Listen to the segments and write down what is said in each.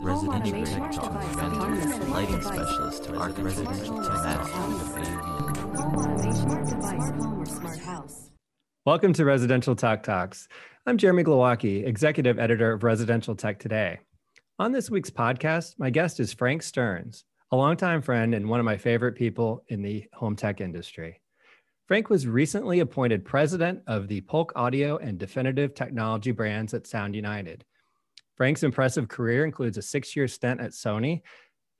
residential technology lighting specialist to our residential tech Welcome to Residential Tech Talks. I'm Jeremy Glowacki, Executive Editor of Residential Tech Today. On this week's podcast, my guest is Frank Stearns, a longtime friend and one of my favorite people in the home tech industry. Frank was recently appointed president of the Polk Audio and Definitive Technology brands at Sound United. Frank's impressive career includes a six year stint at Sony,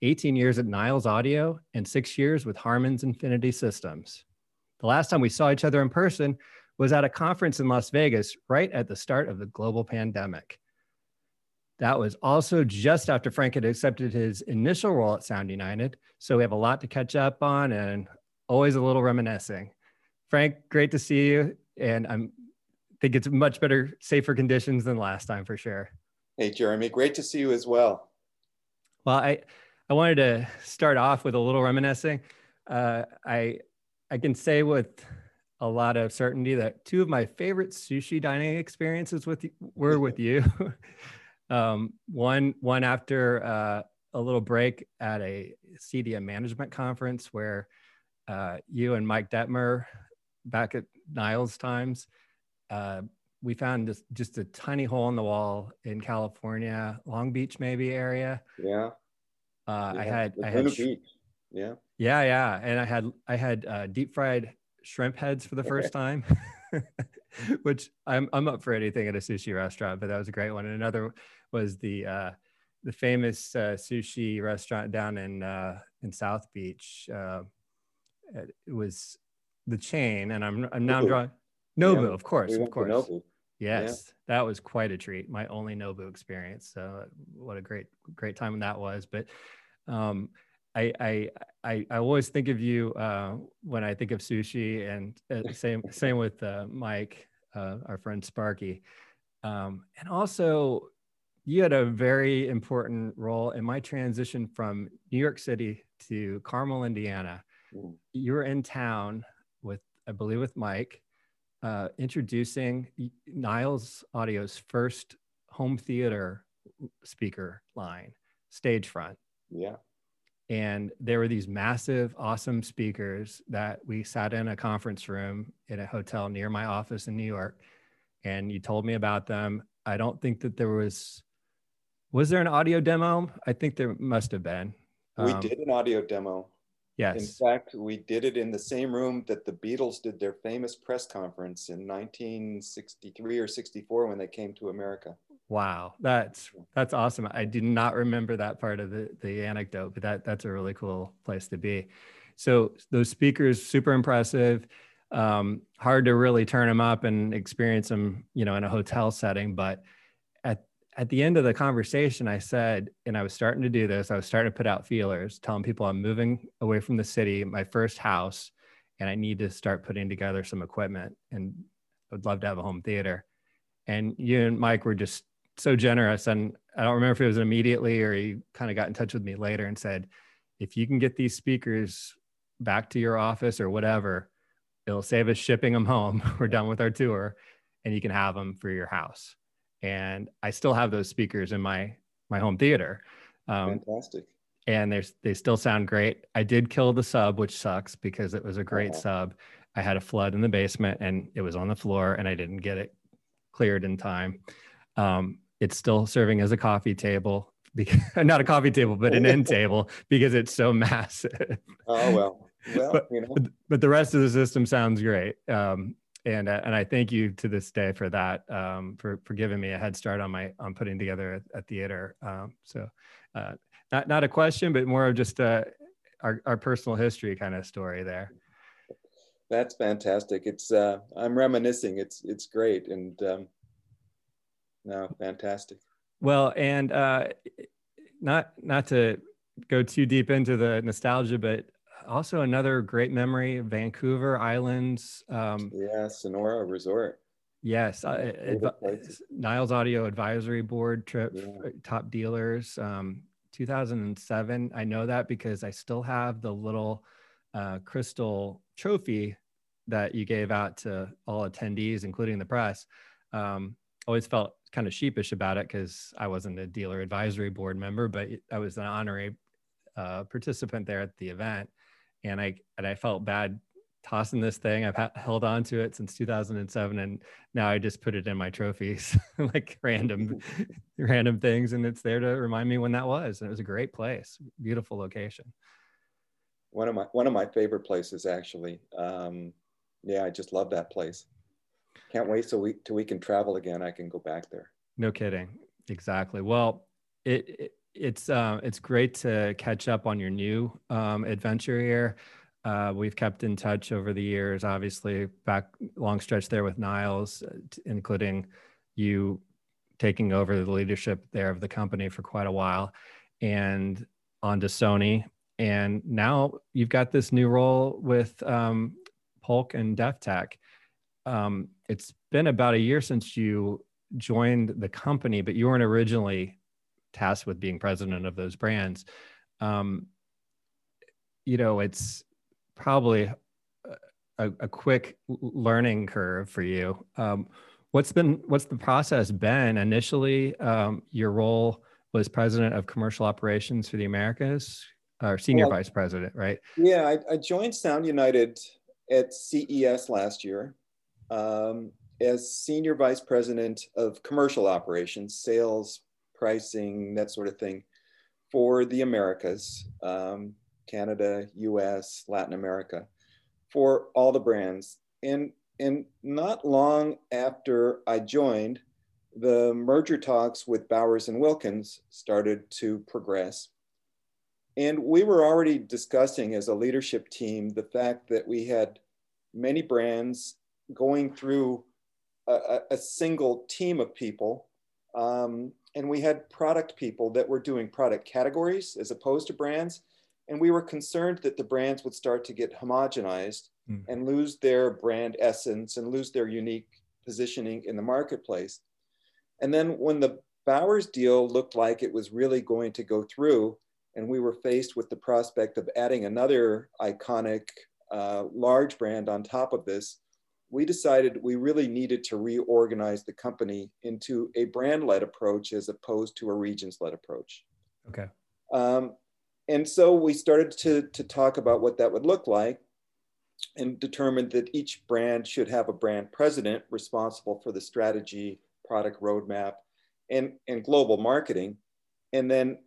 18 years at Niles Audio, and six years with Harman's Infinity Systems. The last time we saw each other in person was at a conference in Las Vegas right at the start of the global pandemic. That was also just after Frank had accepted his initial role at Sound United. So we have a lot to catch up on and always a little reminiscing. Frank, great to see you. And I think it's much better, safer conditions than last time for sure. Hey, Jeremy, great to see you as well. Well, I, I wanted to start off with a little reminiscing. Uh, I, I can say with a lot of certainty that two of my favorite sushi dining experiences with were with you. um, one, one after uh, a little break at a CEDIA management conference where uh, you and Mike Detmer back at Niles times uh, we found just, just a tiny hole in the wall in California, Long Beach maybe area. Yeah. Uh, yeah. I had I had sh- yeah yeah yeah, and I had I had uh, deep fried shrimp heads for the first time, which I'm I'm up for anything at a sushi restaurant, but that was a great one. And another was the uh, the famous uh, sushi restaurant down in uh, in South Beach. Uh, it was the chain, and I'm I'm now drawing Nobu, yeah, of course, of course. Yes, yeah. that was quite a treat. My only Nobu experience. So what a great, great time that was. But um, I, I, I, I always think of you uh, when I think of sushi, and uh, same, same with uh, Mike, uh, our friend Sparky, um, and also you had a very important role in my transition from New York City to Carmel, Indiana. Mm. You were in town with, I believe, with Mike uh, introducing Niles Audio's first home theater speaker line, stage front. Yeah. And there were these massive, awesome speakers that we sat in a conference room in a hotel near my office in New York. And you told me about them. I don't think that there was, was there an audio demo? I think there must have been. We um, did an audio demo. Yes. In fact, we did it in the same room that the Beatles did their famous press conference in 1963 or 64 when they came to America. Wow, that's that's awesome. I did not remember that part of the the anecdote, but that that's a really cool place to be. So those speakers super impressive. Um, hard to really turn them up and experience them, you know, in a hotel setting, but at the end of the conversation, I said, and I was starting to do this, I was starting to put out feelers, telling people I'm moving away from the city, my first house, and I need to start putting together some equipment and I would love to have a home theater. And you and Mike were just so generous. And I don't remember if it was immediately or he kind of got in touch with me later and said, if you can get these speakers back to your office or whatever, it'll save us shipping them home. we're done with our tour and you can have them for your house and I still have those speakers in my my home theater. Um, Fantastic. And there's they still sound great. I did kill the sub, which sucks because it was a great uh-huh. sub. I had a flood in the basement and it was on the floor, and I didn't get it cleared in time. Um, it's still serving as a coffee table, because, not a coffee table, but an end table because it's so massive. Oh well. Well, but, you know. but the rest of the system sounds great. Um, and uh, and I thank you to this day for that um, for for giving me a head start on my on putting together a, a theater. Um, so uh, not not a question, but more of just uh, our our personal history kind of story there. That's fantastic. It's uh, I'm reminiscing. It's it's great and um, no fantastic. Well, and uh, not not to go too deep into the nostalgia, but also another great memory vancouver islands um, yeah sonora resort. Yes uh, adv- niles audio advisory board trip yeah. Uh, top dealers um, 2007 i know that because i still have the little uh, crystal trophy that you gave out to all attendees including the press. Um, always felt kind of sheepish about it because I wasn't a dealer advisory board member, but I was an honorary uh, participant there at the event, and I and I felt bad tossing this thing. I've ha- held on to it since 2007, and now I just put it in my trophies, like random, random things, and it's there to remind me when that was. And it was a great place, beautiful location. One of my one of my favorite places, actually. Um, yeah, I just love that place. Can't wait so we till we can travel again. I can go back there. No kidding. Exactly. Well, it, it it's uh, it's great to catch up on your new um, adventure here. Uh, we've kept in touch over the years, obviously, back long stretch there with Niles, uh, including you taking over the leadership there of the company for quite a while and on to Sony. And now you've got this new role with um, Polk and DefTech. Um, it's been about a year since you joined the company, but you weren't originally tasked with being president of those brands. Um, you know, it's probably a, a, quick learning curve for you. Um, what's been what's the process been initially? Um, your role was president of commercial operations for the Americas, or senior well, vice president, right? Yeah, I, I, joined Sound United at CES last year um, as senior vice president of commercial operations, sales, pricing, that sort of thing, for the Americas. Um, Canada, US, Latin America, for all the brands. And, and not long after I joined, the merger talks with Bowers and Wilkins started to progress. And we were already discussing as a leadership team the fact that we had many brands going through a, a single team of people. Um, and we had product people that were doing product categories as opposed to brands. And we were concerned that the brands would start to get homogenized mm. and lose their brand essence and lose their unique positioning in the marketplace. And then when the Bowers deal looked like it was really going to go through, and we were faced with the prospect of adding another iconic uh, large brand on top of this, we decided we really needed to reorganize the company into a brand led approach as opposed to a regions led approach. Okay. Um, and so we started to, to talk about what that would look like and determined that each brand should have a brand president responsible for the strategy, product roadmap, and, and global marketing, and then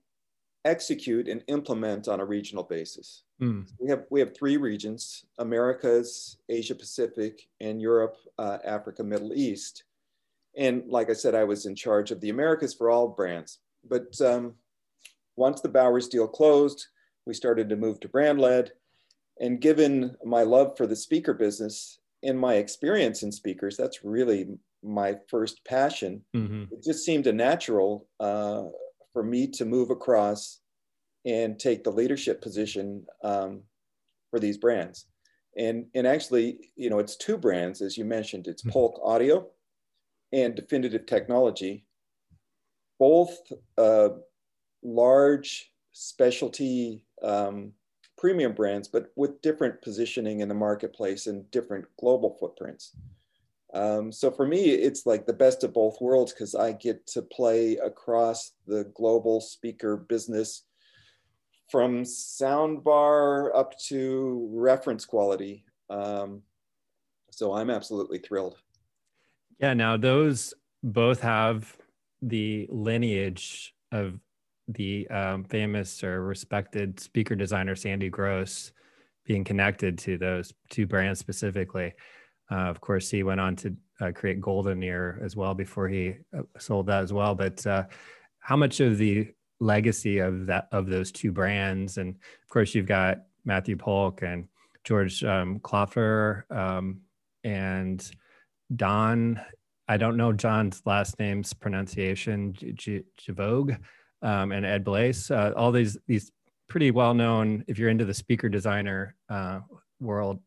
execute and implement on a regional basis. Mm. We have we have three regions: Americas, Asia Pacific, and Europe, uh, Africa, Middle East. And like I said, I was in charge of the Americas for all brands. But um, once the Bowers deal closed, we started to move to brand led. And given my love for the speaker business and my experience in speakers, that's really my first passion. Mm-hmm. It just seemed a natural uh, for me to move across and take the leadership position um, for these brands. And, and actually, you know, it's two brands, as you mentioned, it's mm-hmm. Polk Audio and Definitive Technology. Both uh, large specialty um, premium brands, but with different positioning in the marketplace and different global footprints. Um, so for me, it's like the best of both worlds because I get to play across the global speaker business from soundbar up to reference quality. Um, so I'm absolutely thrilled. Yeah, now those both have the lineage of the um, famous or respected speaker designer Sandy Gross being connected to those two brands specifically. Uh, of course, he went on to uh, create GoldenEar as well before he uh, sold that as well. But uh, how much of the legacy of that of those two brands, and of course, you've got Matthew Polk and George um, um, and Don. I don't know John's last name's pronunciation, Givogue um, and Ed Blaise. Uh, all these these pretty well known, if you're into the speaker designer uh, world,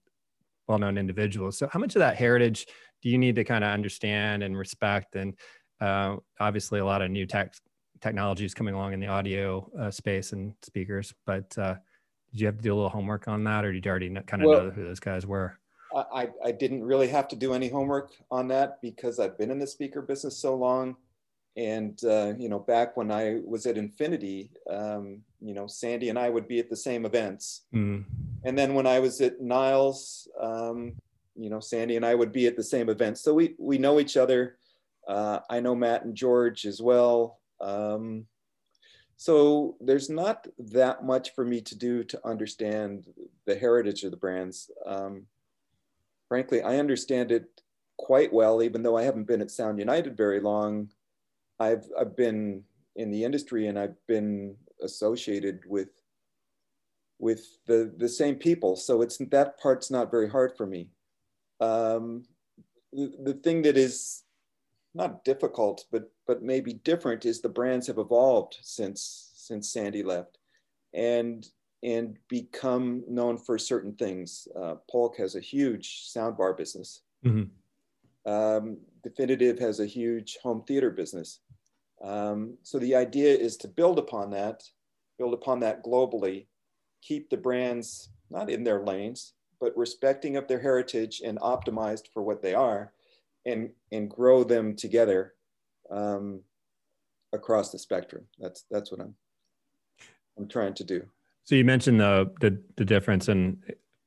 well known individuals. So, how much of that heritage do you need to kind of understand and respect? And uh, obviously, a lot of new tech technologies coming along in the audio uh, space and speakers. But uh, did you have to do a little homework on that, or did you already kind of well, know who those guys were? I, I didn't really have to do any homework on that because I've been in the speaker business so long and uh, you know, back when I was at Infinity, um, you know, Sandy and I would be at the same events. Mm. And then when I was at Niles, um, you know, Sandy and I would be at the same events. So we we know each other. Uh, I know Matt and George as well. Um, so there's not that much for me to do to understand the heritage of the brands. Um, frankly, I understand it quite well, even though I haven't been at Sound United very long. I've, I've been in the industry and I've been associated with with the the same people. So it's that part's not very hard for me. Um, the, the thing that is not difficult but but maybe different is the brands have evolved since since sandy left and and become known for certain things. Uh, polk has a huge soundbar business. Mm-hmm. um, definitive has a huge home theater business. Um, so the idea is to build upon that, build upon that globally, keep the brands not in their lanes, but respecting of their heritage and optimized for what they are, and and grow them together um, across the spectrum. That's that's what I'm I'm trying to do. So you mentioned the the, the difference in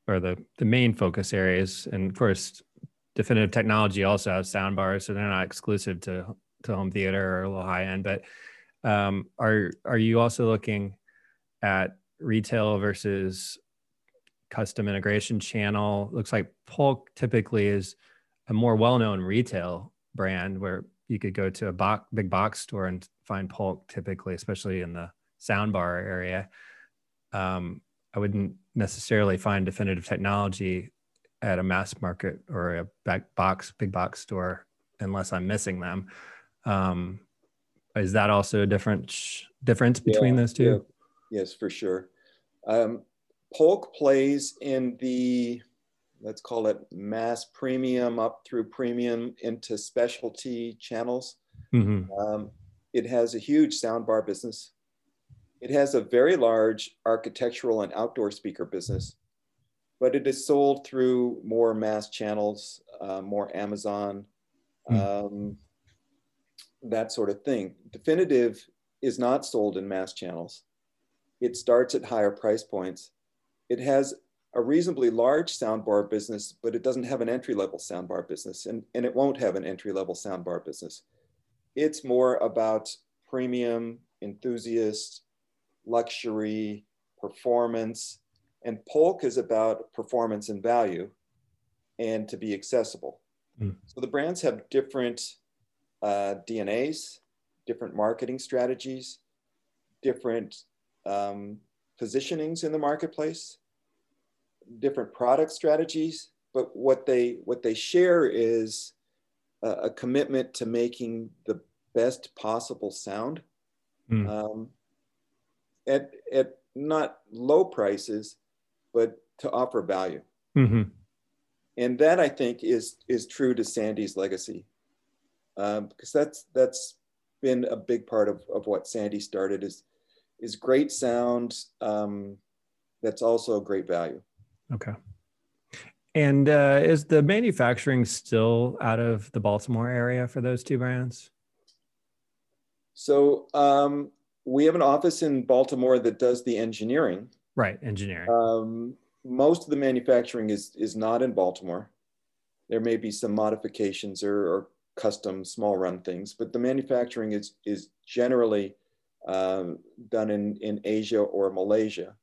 or the the main focus areas, and of course, definitive technology also has sound bars, so they're not exclusive to to home theater or a little high end, but um, are are you also looking at retail versus custom integration channel? Looks like Polk typically is a more well-known retail brand where you could go to a box, big box store and find Polk typically, especially in the soundbar area. Um, I wouldn't necessarily find definitive technology at a mass market or a back box, big box store unless I'm missing them. Um, is that also a different difference between yeah, those two? Yes, for sure. Um, Polk plays in the let's call it mass premium up through premium into specialty channels. Mm-hmm. Um, it has a huge soundbar business. It has a very large architectural and outdoor speaker business, but it is sold through more mass channels, uh, more Amazon, mm-hmm. um, that sort of thing. Definitive is not sold in mass channels. It starts at higher price points. It has a reasonably large soundbar business, but it doesn't have an entry level soundbar business, and, and it won't have an entry level soundbar business. It's more about premium, enthusiast, luxury, performance, and Polk is about performance and value and to be accessible. Mm. So the brands have different uh, DNAs, different marketing strategies, different um, positionings in the marketplace, different product strategies. But what they what they share is a, a commitment to making the best possible sound mm. um, at at not low prices, but to offer value. Mm-hmm. And that I think is is true to Sandy's legacy um, because that's that's been a big part of, of what Sandy started is is great sound um, that's also great value. Okay. And uh, is the manufacturing still out of the Baltimore area for those two brands? So um, we have an office in Baltimore that does the engineering. Right, engineering. Um, most of the manufacturing is is not in Baltimore. There may be some modifications or, or custom small run things, but the manufacturing is, is generally um, done in, in Asia or Malaysia.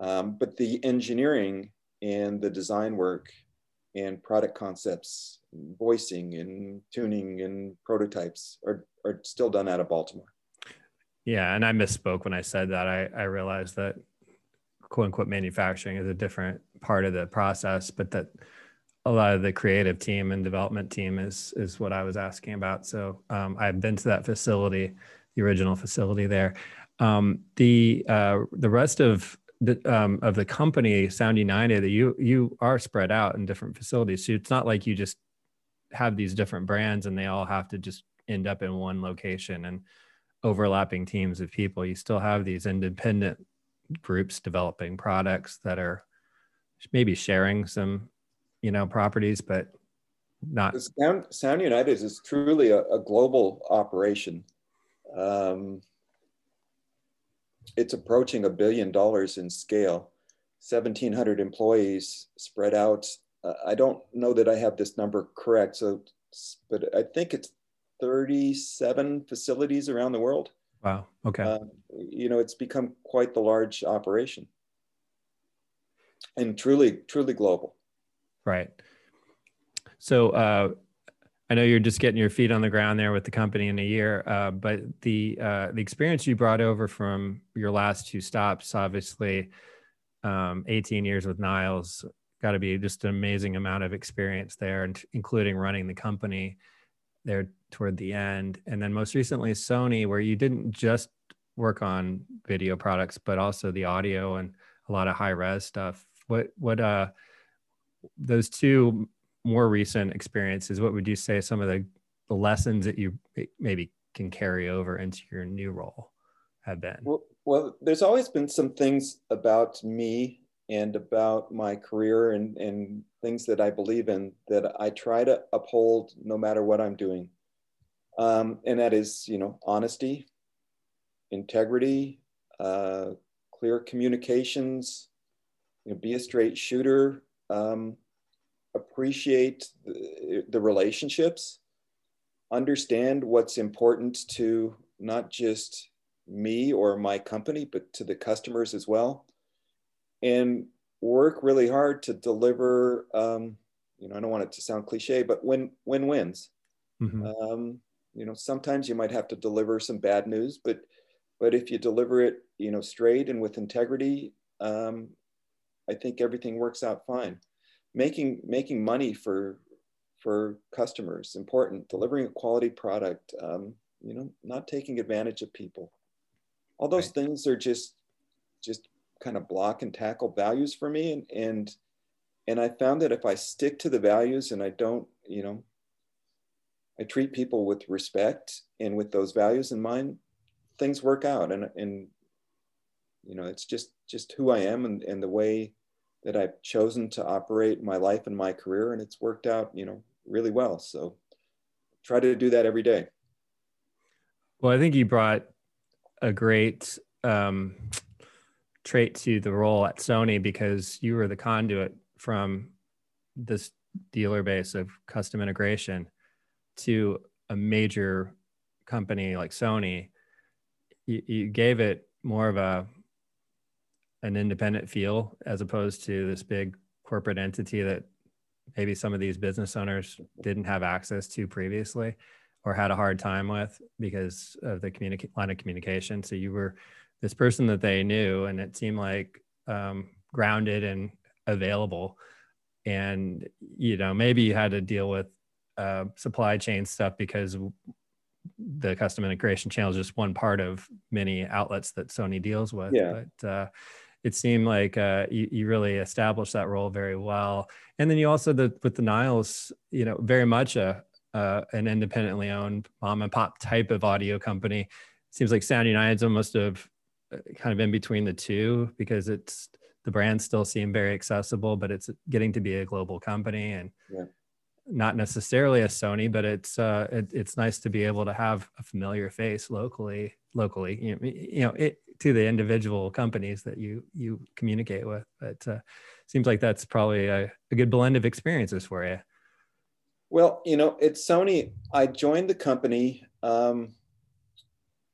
Um, but the engineering and the design work and product concepts, voicing and tuning and prototypes are, are still done out of Baltimore. Yeah, and I misspoke when I said that. I, I realized that quote unquote manufacturing is a different part of the process, but that a lot of the creative team and development team is is what I was asking about. So um, I've been to that facility, the original facility there. Um, the uh, the rest of the um, of the company, Sound United, you you are spread out in different facilities. So it's not like you just have these different brands and they all have to just end up in one location and overlapping teams of people. You still have these independent groups developing products that are maybe sharing some you know properties but not Sound, Sound United is truly a, a global operation. Um, it's approaching a billion dollars in scale, 1,700 employees spread out. Uh, I don't know that I have this number correct, so but I think it's 37 facilities around the world. Wow. Okay. Uh, you know, it's become quite the large operation and truly, truly global. Right. So uh, I know you're just getting your feet on the ground there with the company in a year, uh, but the uh, the experience you brought over from your last two stops, obviously, um, 18 years with Niles, got to be just an amazing amount of experience there, and including running the company there toward the end, and then most recently Sony, where you didn't just work on video products, but also the audio and a lot of high res stuff. What what uh those two more recent experiences, what would you say some of the, the lessons that you maybe can carry over into your new role have been? Well, well, there's always been some things about me and about my career and, and things that I believe in that I try to uphold no matter what I'm doing. Um, and that is, you know, honesty, integrity, uh, clear communications, you know, be a straight shooter, um, appreciate the, the relationships, understand what's important to not just me or my company, but to the customers as well and work really hard to deliver. Um, you know, I don't want it to sound cliche, but win win wins. Mm-hmm. Um, you know, sometimes you might have to deliver some bad news, but but if you deliver it, you know, straight and with integrity, um, I think everything works out fine. Making making money for for customers important. Delivering a quality product. Um, you know, not taking advantage of people. All those right. things are just just kind of block and tackle values for me and and and I found that if I stick to the values and I don't, you know, I treat people with respect and with those values in mind, things work out. And and you know, it's just just who I am and, and the way that I've chosen to operate my life and my career, and it's worked out, you know, really well. So try to do that every day. Well, I think you brought a great um, trait to the role at Sony because you were the conduit from this dealer base of custom integration to a major company like Sony. You, you gave it more of a an independent feel as opposed to this big corporate entity that maybe some of these business owners didn't have access to previously or had a hard time with because of the communica- line of communication. So you were this person that they knew and it seemed like um, grounded and available and you know maybe you had to deal with uh, supply chain stuff because the custom integration channel is just one part of many outlets that sony deals with yeah. but uh, it seemed like uh, you, you, really established that role very well and then you also the with the niles you know very much a uh, an independently owned mom and pop type of audio company seems like sound united's almost have kind of in between the two because it's the brands still seem very accessible, but it's getting to be a global company and yeah. not necessarily a Sony, but it's uh, it, it's nice to be able to have a familiar face locally, locally, you know, you know it, to the individual companies that you you communicate with. But uh, seems like that's probably a, a good blend of experiences for you. Well, you know, it's Sony. I joined the company. Um,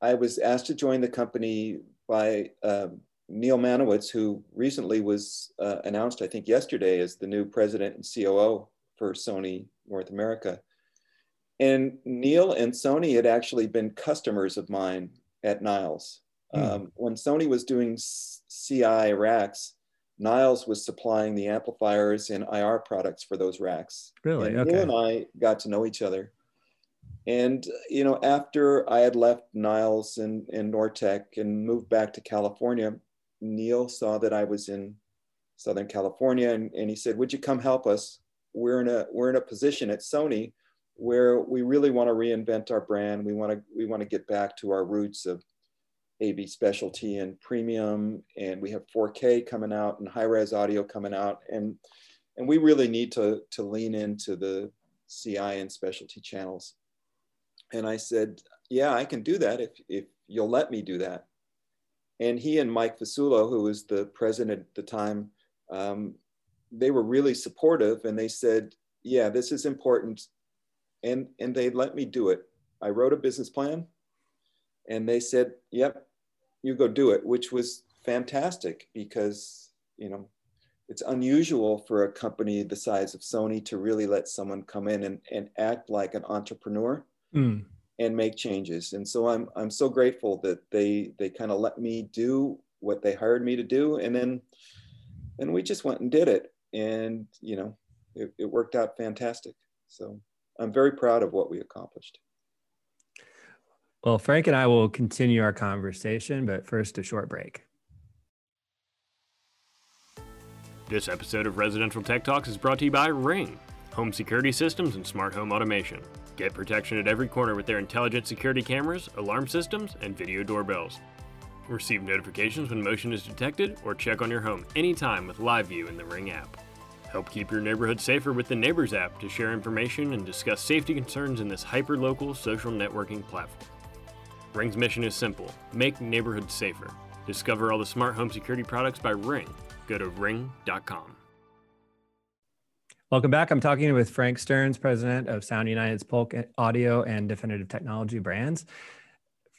I was asked to join the company by um, Neal Manowitz, who recently was uh, announced, I think yesterday, as the new president and COO for Sony North America. And Neil and Sony had actually been customers of mine at Niles. Mm. Um, when Sony was doing CI racks, Niles was supplying the amplifiers and IR products for those racks. Really? And okay. Neal and I got to know each other. And you know, after I had left Niles and, and Nortek and moved back to California, Neal saw that I was in Southern California and, and he said, Would you come help us? We're in a we're in a position at Sony where we really want to reinvent our brand. We want to we want to get back to our roots of AV specialty and premium, and we have 4K coming out and high res audio coming out, and and we really need to to lean into the CI and specialty channels. And I said, yeah, I can do that if, if you'll let me do that. And he and Mike Fasulo, who was the president at the time, um, they were really supportive and they said, yeah, this is important. And, and they let me do it. I wrote a business plan and they said, yep, you go do it, which was fantastic because, you know, it's unusual for a company the size of Sony to really let someone come in and, and act like an entrepreneur mm. and make changes. And so I'm, I'm so grateful that they, they kind of let me do what they hired me to do. And then, then we just went and did it. And, you know, it, it worked out fantastic. So I'm very proud of what we accomplished. Well, Frank and I will continue our conversation, but first, a short break. This episode of Residential Tech Talks is brought to you by Ring, home security systems and smart home automation. Get protection at every corner with their intelligent security cameras, alarm systems, and video doorbells. Receive notifications when motion is detected or check on your home anytime with Live View in the Ring app. Help keep your neighborhood safer with the Neighbors app to share information and discuss safety concerns in this hyper-local social networking platform. Ring's mission is simple make neighborhoods safer. Discover all the smart home security products by Ring. Go to ring.com. Welcome back. I'm talking with Frank Stearns, president of Sound United's Polk Audio and Definitive Technology brands.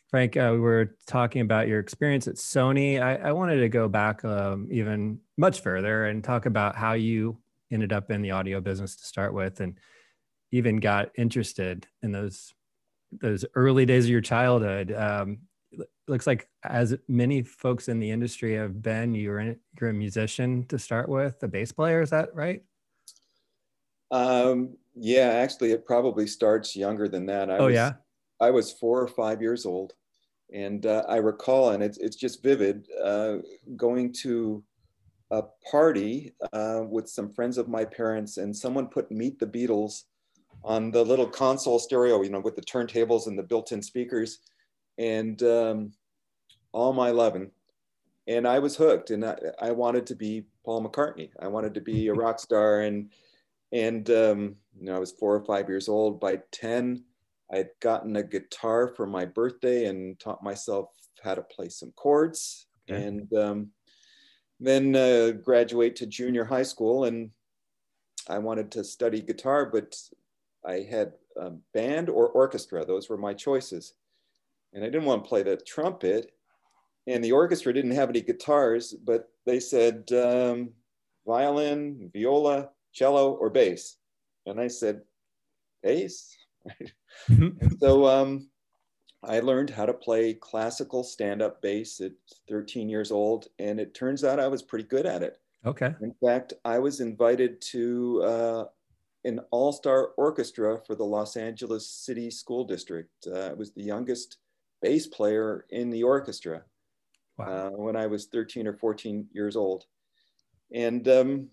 Frank, uh, we were talking about your experience at Sony. I, I wanted to go back um, even much further and talk about how you ended up in the audio business to start with and even got interested in those those early days of your childhood. Um, looks like as many folks in the industry have been, you're in, you're a musician to start with, a bass player. Is that right? Um, yeah, actually, it probably starts younger than that. I oh was, yeah. I was four or five years old, and uh, I recall, and it's it's just vivid, uh, going to a party uh, with some friends of my parents, and someone put "Meet the Beatles" on the little console stereo, you know, with the turntables and the built-in speakers, and um, all my loving. And I was hooked, and I, I, wanted to be Paul McCartney. I wanted to be a rock star, and and um, you know, I was four or five years old. By ten, I had gotten a guitar for my birthday and taught myself how to play some chords, okay. and um, then uh, graduate to junior high school and I wanted to study guitar, but I had band or orchestra. Those were my choices. And I didn't want to play the trumpet. And the orchestra didn't have any guitars, but they said um, violin, viola, cello, or bass. And I said, bass? and so um, I learned how to play classical stand up bass at 13 years old. And it turns out I was pretty good at it. Okay. In fact, I was invited to uh, an all-star orchestra for the Los Angeles City School District. Uh, I was the youngest bass player in the orchestra wow. uh, when I was 13 or 14 years old. And um,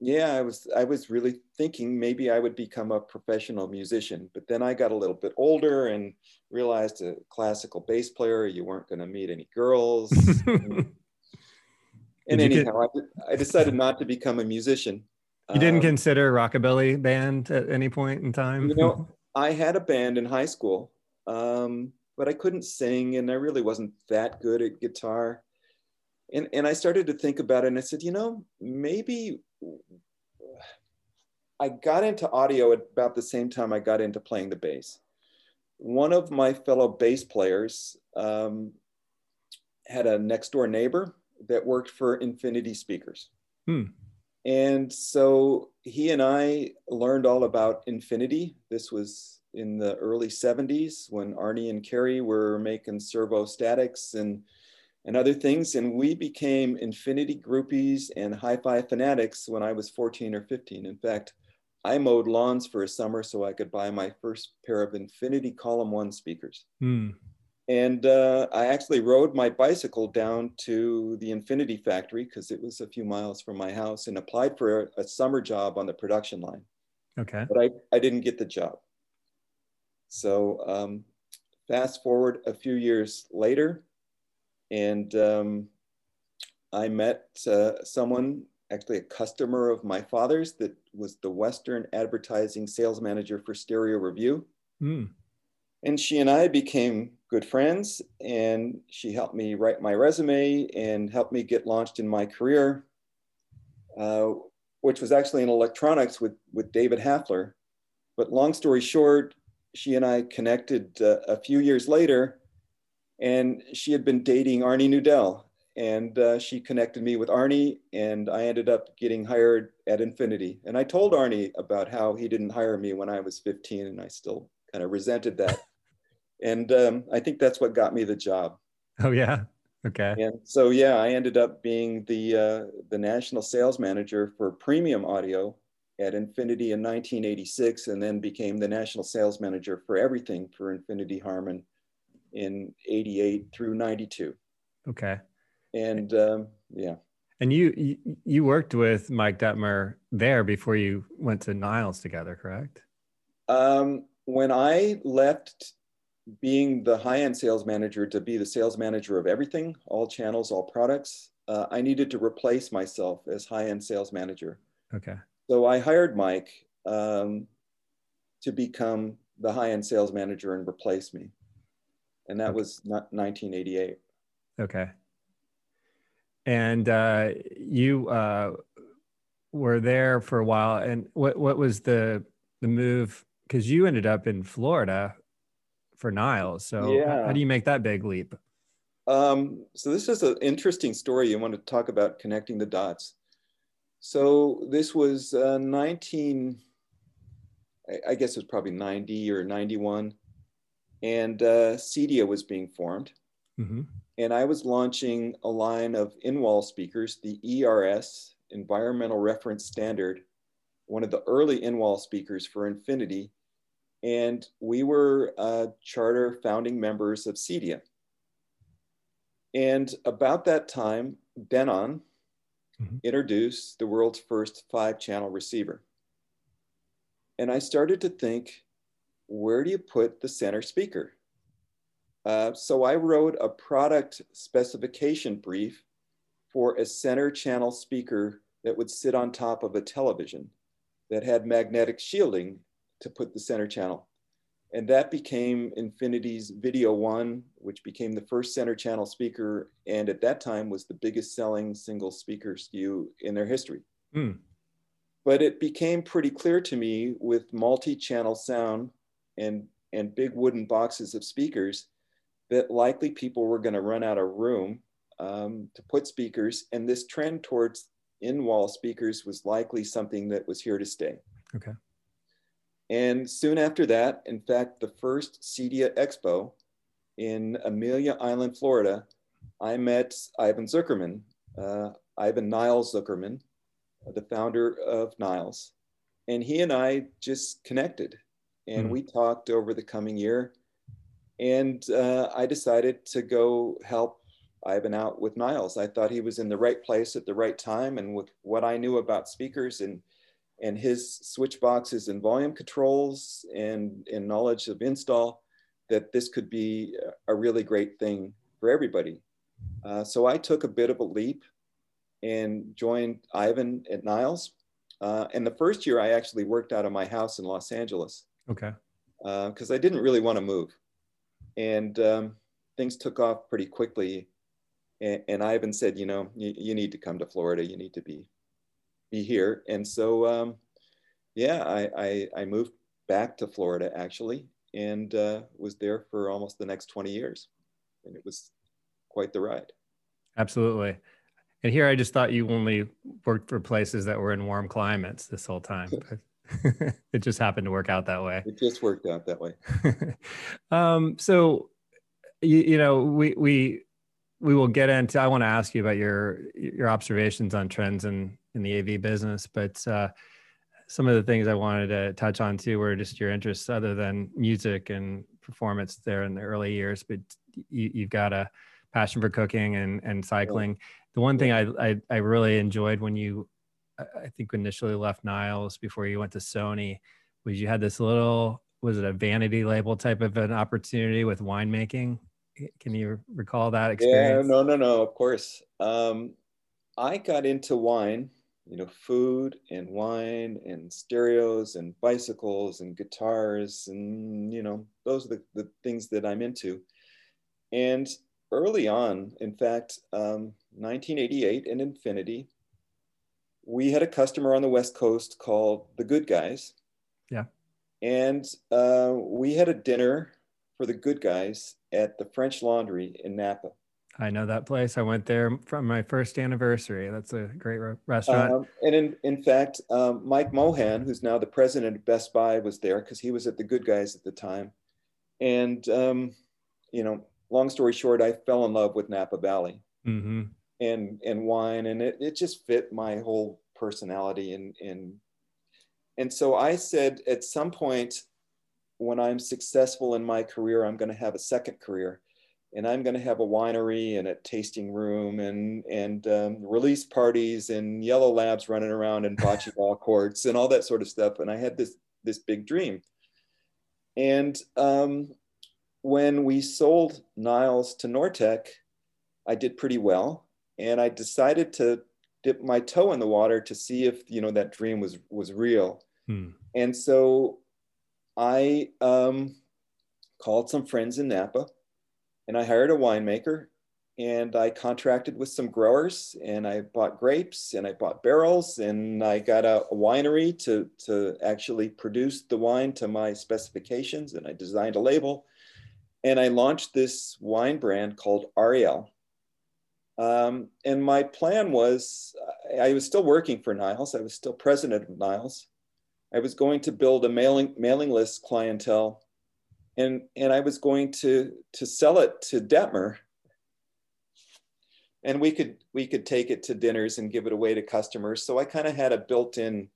yeah, I was I was really thinking maybe I would become a professional musician, but then I got a little bit older and realized a classical bass player, you weren't going to meet any girls. and, and anyhow, get... I, I decided not to become a musician. You didn't um, consider rockabilly band at any point in time? You know, I had a band in high school, um, but I couldn't sing and I really wasn't that good at guitar. And, and I started to think about it and I said, you know, maybe I got into audio at about the same time I got into playing the bass. One of my fellow bass players um, had a next door neighbor that worked for Infinity Speakers. Hmm. And so he and I learned all about Infinity. This was in the early 70s when Arnie and Cary were making servo statics and, and other things. And we became Infinity groupies and hi fi fanatics when I was 14 or 15. In fact, I mowed lawns for a summer so I could buy my first pair of Infinity Column 1 speakers. Hmm. And uh, I actually rode my bicycle down to the Infinity factory because it was a few miles from my house and applied for a, a, summer job on the production line. Okay. But I, I didn't get the job. So um, fast forward a few years later, and um, I met uh, someone actually a customer of my father's that was the Western advertising sales manager for Stereo Review. Mm. And she and I became good friends, and she helped me write my resume and helped me get launched in my career, uh, which was actually in electronics with, with David Hafler. But long story short, she and I connected uh, a few years later, and she had been dating Arnie Nudell. And uh, she connected me with Arnie, and I ended up getting hired at Infinity. And I told Arnie about how he didn't hire me when I was 15, and I still kind of resented that. And um, I think that's what got me the job. Oh yeah, okay. And so yeah, I ended up being the uh, the national sales manager for premium audio at Infinity in 1986, and then became the national sales manager for everything for Infinity Harman in 88 through 92. Okay. And um, yeah. And you, you worked with Mike Detmer there before you went to Niles together, correct? Um, when I left being the high-end sales manager to be the sales manager of everything, all channels, all products, uh, I needed to replace myself as high-end sales manager. Okay. So I hired Mike um, to become the high-end sales manager and replace me, and that okay. was not 1988. Okay. And uh, you uh, were there for a while, and what what was the the move because you ended up in Florida for Niles. So yeah. how do you make that big leap? Um, so this is an interesting story. You want to talk about connecting the dots. So this was uh, 19, I, I guess it was probably 90 or 91. And uh, CEDIA was being formed. Mm-hmm. And I was launching a line of in-wall speakers, the ERS, Environmental Reference Standard, one of the early in-wall speakers for Infinity and we were uh, charter founding members of CEDIA. And about that time, Denon mm-hmm. introduced the world's first five channel receiver. And I started to think, where do you put the center speaker? Uh, so I wrote a product specification brief for a center channel speaker that would sit on top of a television that had magnetic shielding to put the center channel. And that became Infinity's Video One, which became the first center channel speaker, and at that time was the biggest selling single speaker SKU in their history. Mm. But it became pretty clear to me with multi-channel sound and, and big wooden boxes of speakers that likely people were going to run out of room um, to put speakers, and this trend towards in-wall speakers was likely something that was here to stay. Okay. And soon after that, in fact, the first CEDIA Expo in Amelia Island, Florida, I met Ivan Zuckerman, uh, Ivan Niles Zuckerman, the founder of Niles. And he and I just connected and mm. we talked over the coming year. And uh, I decided to go help Ivan out with Niles. I thought he was in the right place at the right time. And with what I knew about speakers and and his switch boxes and volume controls and, and knowledge of install that this could be a really great thing for everybody. Uh, so I took a bit of a leap and joined Ivan at Niles. Uh, and the first year I actually worked out of my house in Los Angeles. Okay. Because uh, I didn't really want to move. And um, things took off pretty quickly. And, and Ivan said, you know, you, you need to come to Florida. You need to be be here. And so, um, yeah, I, I, I, moved back to Florida actually and uh, was there for almost the next 20 years. And it was quite the ride. Absolutely. And here I just thought you only worked for places that were in warm climates this whole time. it just happened to work out that way. It just worked out that way. um, so, you, you know, we, we, we will get into, I want to ask you about your, your observations on trends in in the AV business, but uh, some of the things I wanted to touch on too were just your interests other than music and performance there in the early years. But you, have got a passion for cooking and, and cycling. The one thing I, I, I really enjoyed when you, I think initially left Niles before you went to Sony, was you had this little was it a vanity label type of an opportunity with winemaking? Can you recall that experience? Yeah, no, no, no. Of course. Um, I got into wine you know, food and wine and stereos and bicycles and guitars and, you know, those are the, the things that I'm into. And early on, in fact, um, 1988 in Infinity, we had a customer on the West Coast called the Good Guys. Yeah. And uh, we had a dinner for the Good Guys at the French Laundry in Napa. I know that place. I went there from my first anniversary. That's a great re- restaurant. Um, and in, in fact, um, Mike Mohan, who's now the president of Best Buy, was there because he was at the Good Guys at the time. And, um, you know, long story short, I fell in love with Napa Valley mm-hmm. and, and wine. And it, it just fit my whole personality. And, and, and so I said, at some point, when I'm successful in my career, I'm going to have a second career and I'm going to have a winery and a tasting room and and um, release parties and yellow labs running around and bocce ball courts and all that sort of stuff. And I had this this big dream. And um, when we sold Niles to Nortek, I did pretty well, and I decided to dip my toe in the water to see if you know that dream was was real. Hmm. And so I um, called some friends in Napa and I hired a winemaker and I contracted with some growers and I bought grapes and I bought barrels and I got a, a, winery to, to actually produce the wine to my specifications and I designed a label and I launched this wine brand called Ariel. Um, and my plan was I was still working for Niles. I was still president of Niles. I was going to build a mailing, mailing list clientele and and I was going to to sell it to Detmer, and we could we could take it to dinners and give it away to customers. So I kind of had a built-in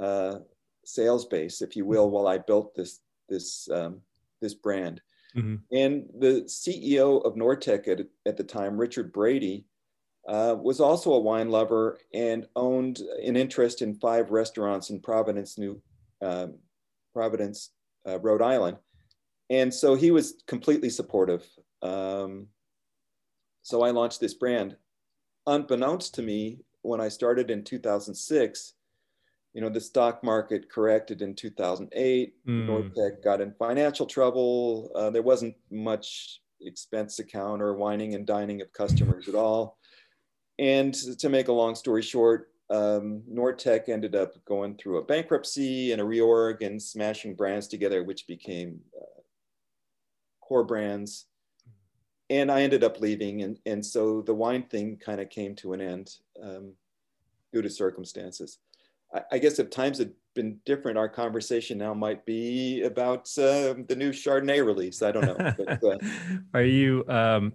uh, sales base, if you will, while I built this this um, this brand. Mm-hmm. And the CEO of Nortek at, at the time, Richard Bready, uh, was also a wine lover and owned an interest in five restaurants in Providence, New um, Providence, uh, Rhode Island and so he was completely supportive. Um, so I launched this brand. Unbeknownst to me, when I started in 2006, you know, the stock market corrected in 2008. Mm. Nortek got in financial trouble. Uh, there wasn't much expense account or wining and dining of customers at all. And to make a long story short, um, Nortek ended up going through a bankruptcy and a reorg and smashing brands together, which became uh, core brands. And I ended up leaving. And, and so the wine thing kind of came to an end um, due to circumstances. I, I, guess if times had been different, our conversation now might be about uh, the new Chardonnay release. I don't know. But, uh, Are you, um,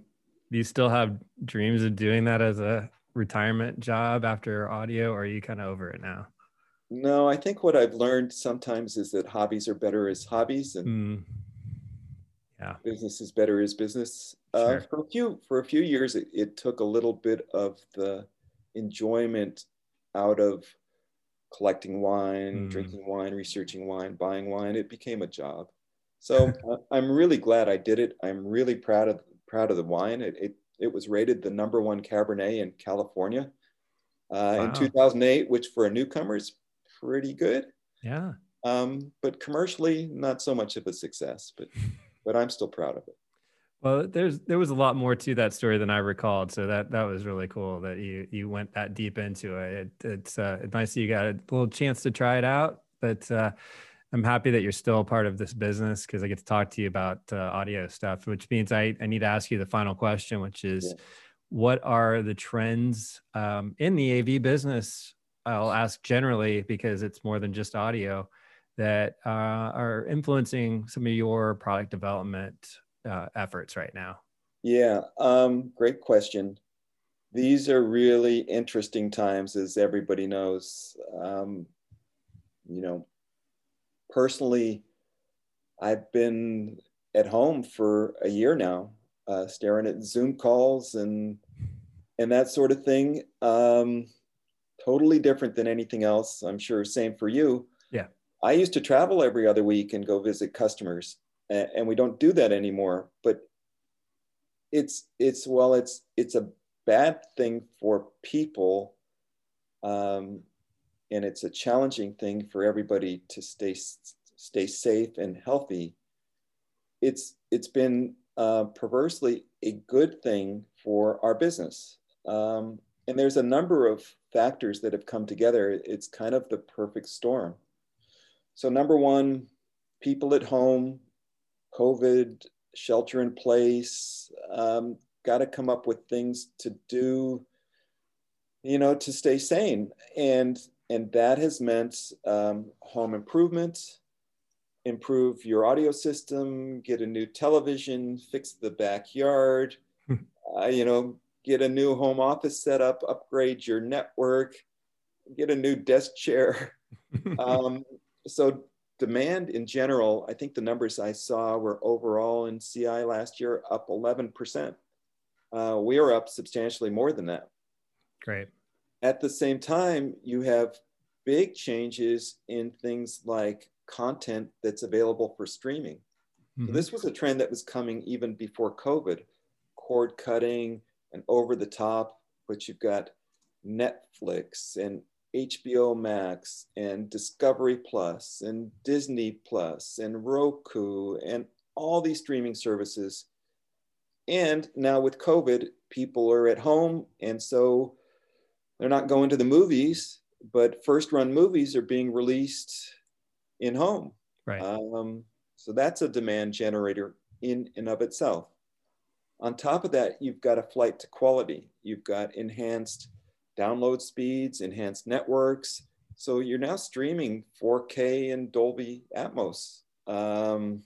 do you still have dreams of doing that as a retirement job after audio, or are you kind of over it now? No, I think what I've learned sometimes is that hobbies are better as hobbies, and mm yeah. business is better as business. Uh, sure. Uh, for a few for a few years, it, it took a little bit of the enjoyment out of collecting wine, mm. drinking wine, researching wine, buying wine. It became a job. So I'm really glad I did it. I'm really proud of proud of the wine. It it, it was rated the number one Cabernet in California uh, wow. in 2008, which for a newcomer is pretty good. Yeah. Um, but commercially, not so much of a success. But but I'm still proud of it. Well, there's there was a lot more to that story than I recalled, so that that was really cool that you you went that deep into it. it it's uh, nice that you got a little chance to try it out, but uh, I'm happy that you're still a part of this business because I get to talk to you about uh, audio stuff, which means I I need to ask you the final question, which is, yeah. what are the trends um, in the AV business? I'll ask generally because it's more than just audio that uh, are influencing some of your product development uh, efforts right now? Yeah, um, great question. These are really interesting times, as everybody knows. Um, you know, personally, I've been at home for a year now, uh, staring at Zoom calls and and that sort of thing. Um, totally different than anything else. I'm sure same for you. Yeah. I used to travel every other week and go visit customers, and, and we don't do that anymore. But it's it's well, it's it's a bad thing for people Um, and it's a challenging thing for everybody to stay stay safe and healthy. It's it's been uh, perversely a good thing for our business. Um, and there's a number of factors that have come together. It's kind of the perfect storm. So, number one, people at home, COVID, shelter in place, um, got to come up with things to do, you know, to stay sane. And and that has meant um, home improvement, improve your audio system, get a new television, fix the backyard, uh, you know, get a new home office setup, upgrade your network, get a new desk chair. um, so demand in general, I think the numbers I saw were overall in CI last year up 11%. Uh, we are up substantially more than that. Great. At the same time, you have big changes in things like content that's available for streaming. Mm-hmm. So this was a trend that was coming even before COVID cord cutting and over the top, but you've got Netflix and HBO Max and Discovery Plus and Disney Plus and Roku and all these streaming services. And now with COVID, people are at home and so they're not going to the movies, but first run movies are being released in home. Right. Um, so that's a demand generator in and of itself. On top of that, you've got a flight to quality. You've got enhanced download speeds, enhanced networks. So you're now streaming 4K and Dolby Atmos. Um,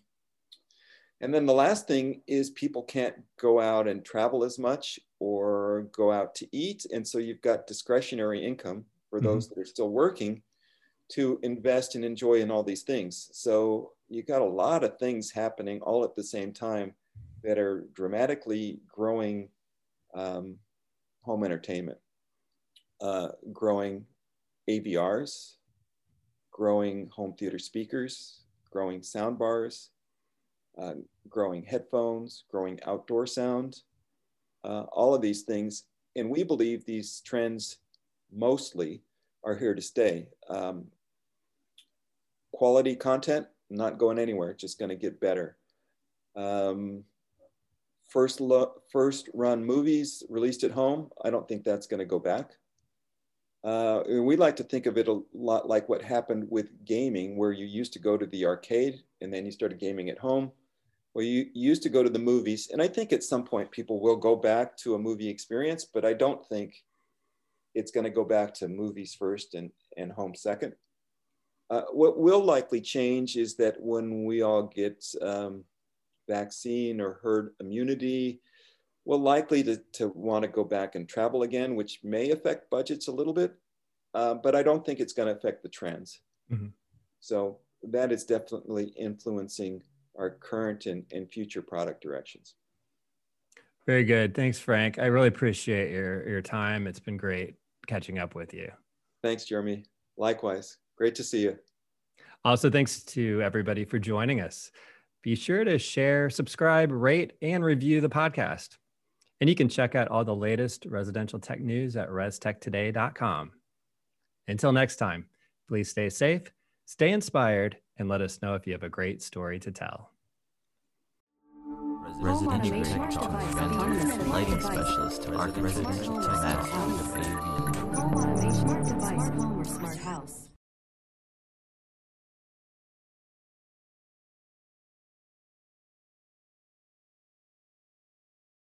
and then the last thing is people can't go out and travel as much or go out to eat. And so you've got discretionary income for mm-hmm. those that are still working to invest and enjoy in all these things. So you've got a lot of things happening all at the same time that are dramatically growing um, home entertainment uh, growing AVRs, growing home theater speakers, growing sound bars, uh, growing headphones, growing outdoor sound, uh, all of these things. And we believe these trends mostly are here to stay. Um, quality content, not going anywhere, just going to get better. Um, first, first run movies released at home, I don't think that's going to go back. Uh, we like to think of it a lot like what happened with gaming, where you used to go to the arcade and then you started gaming at home. Well, you, used to go to the movies, and I think at some point people will go back to a movie experience, but I don't think it's going to go back to movies first and, and home second. Uh, what will likely change is that when we all get um, vaccine or herd immunity, we'll likely to, to want to go back and travel again, which may affect budgets a little bit, uh, but I don't think it's going to affect the trends. Mm-hmm. So that is definitely influencing our current and, and future product directions. Very good. Thanks, Frank. I really appreciate your, your time. It's been great catching up with you. Thanks, Jeremy. Likewise. Great to see you. Also, thanks to everybody for joining us. Be sure to share, subscribe, rate, and review the podcast. And you can check out all the latest residential tech news at restechtoday.com. Until next time, please stay safe, stay inspired, and let us know if you have a great story to tell. Residential Tech lighting specialist to residential tech.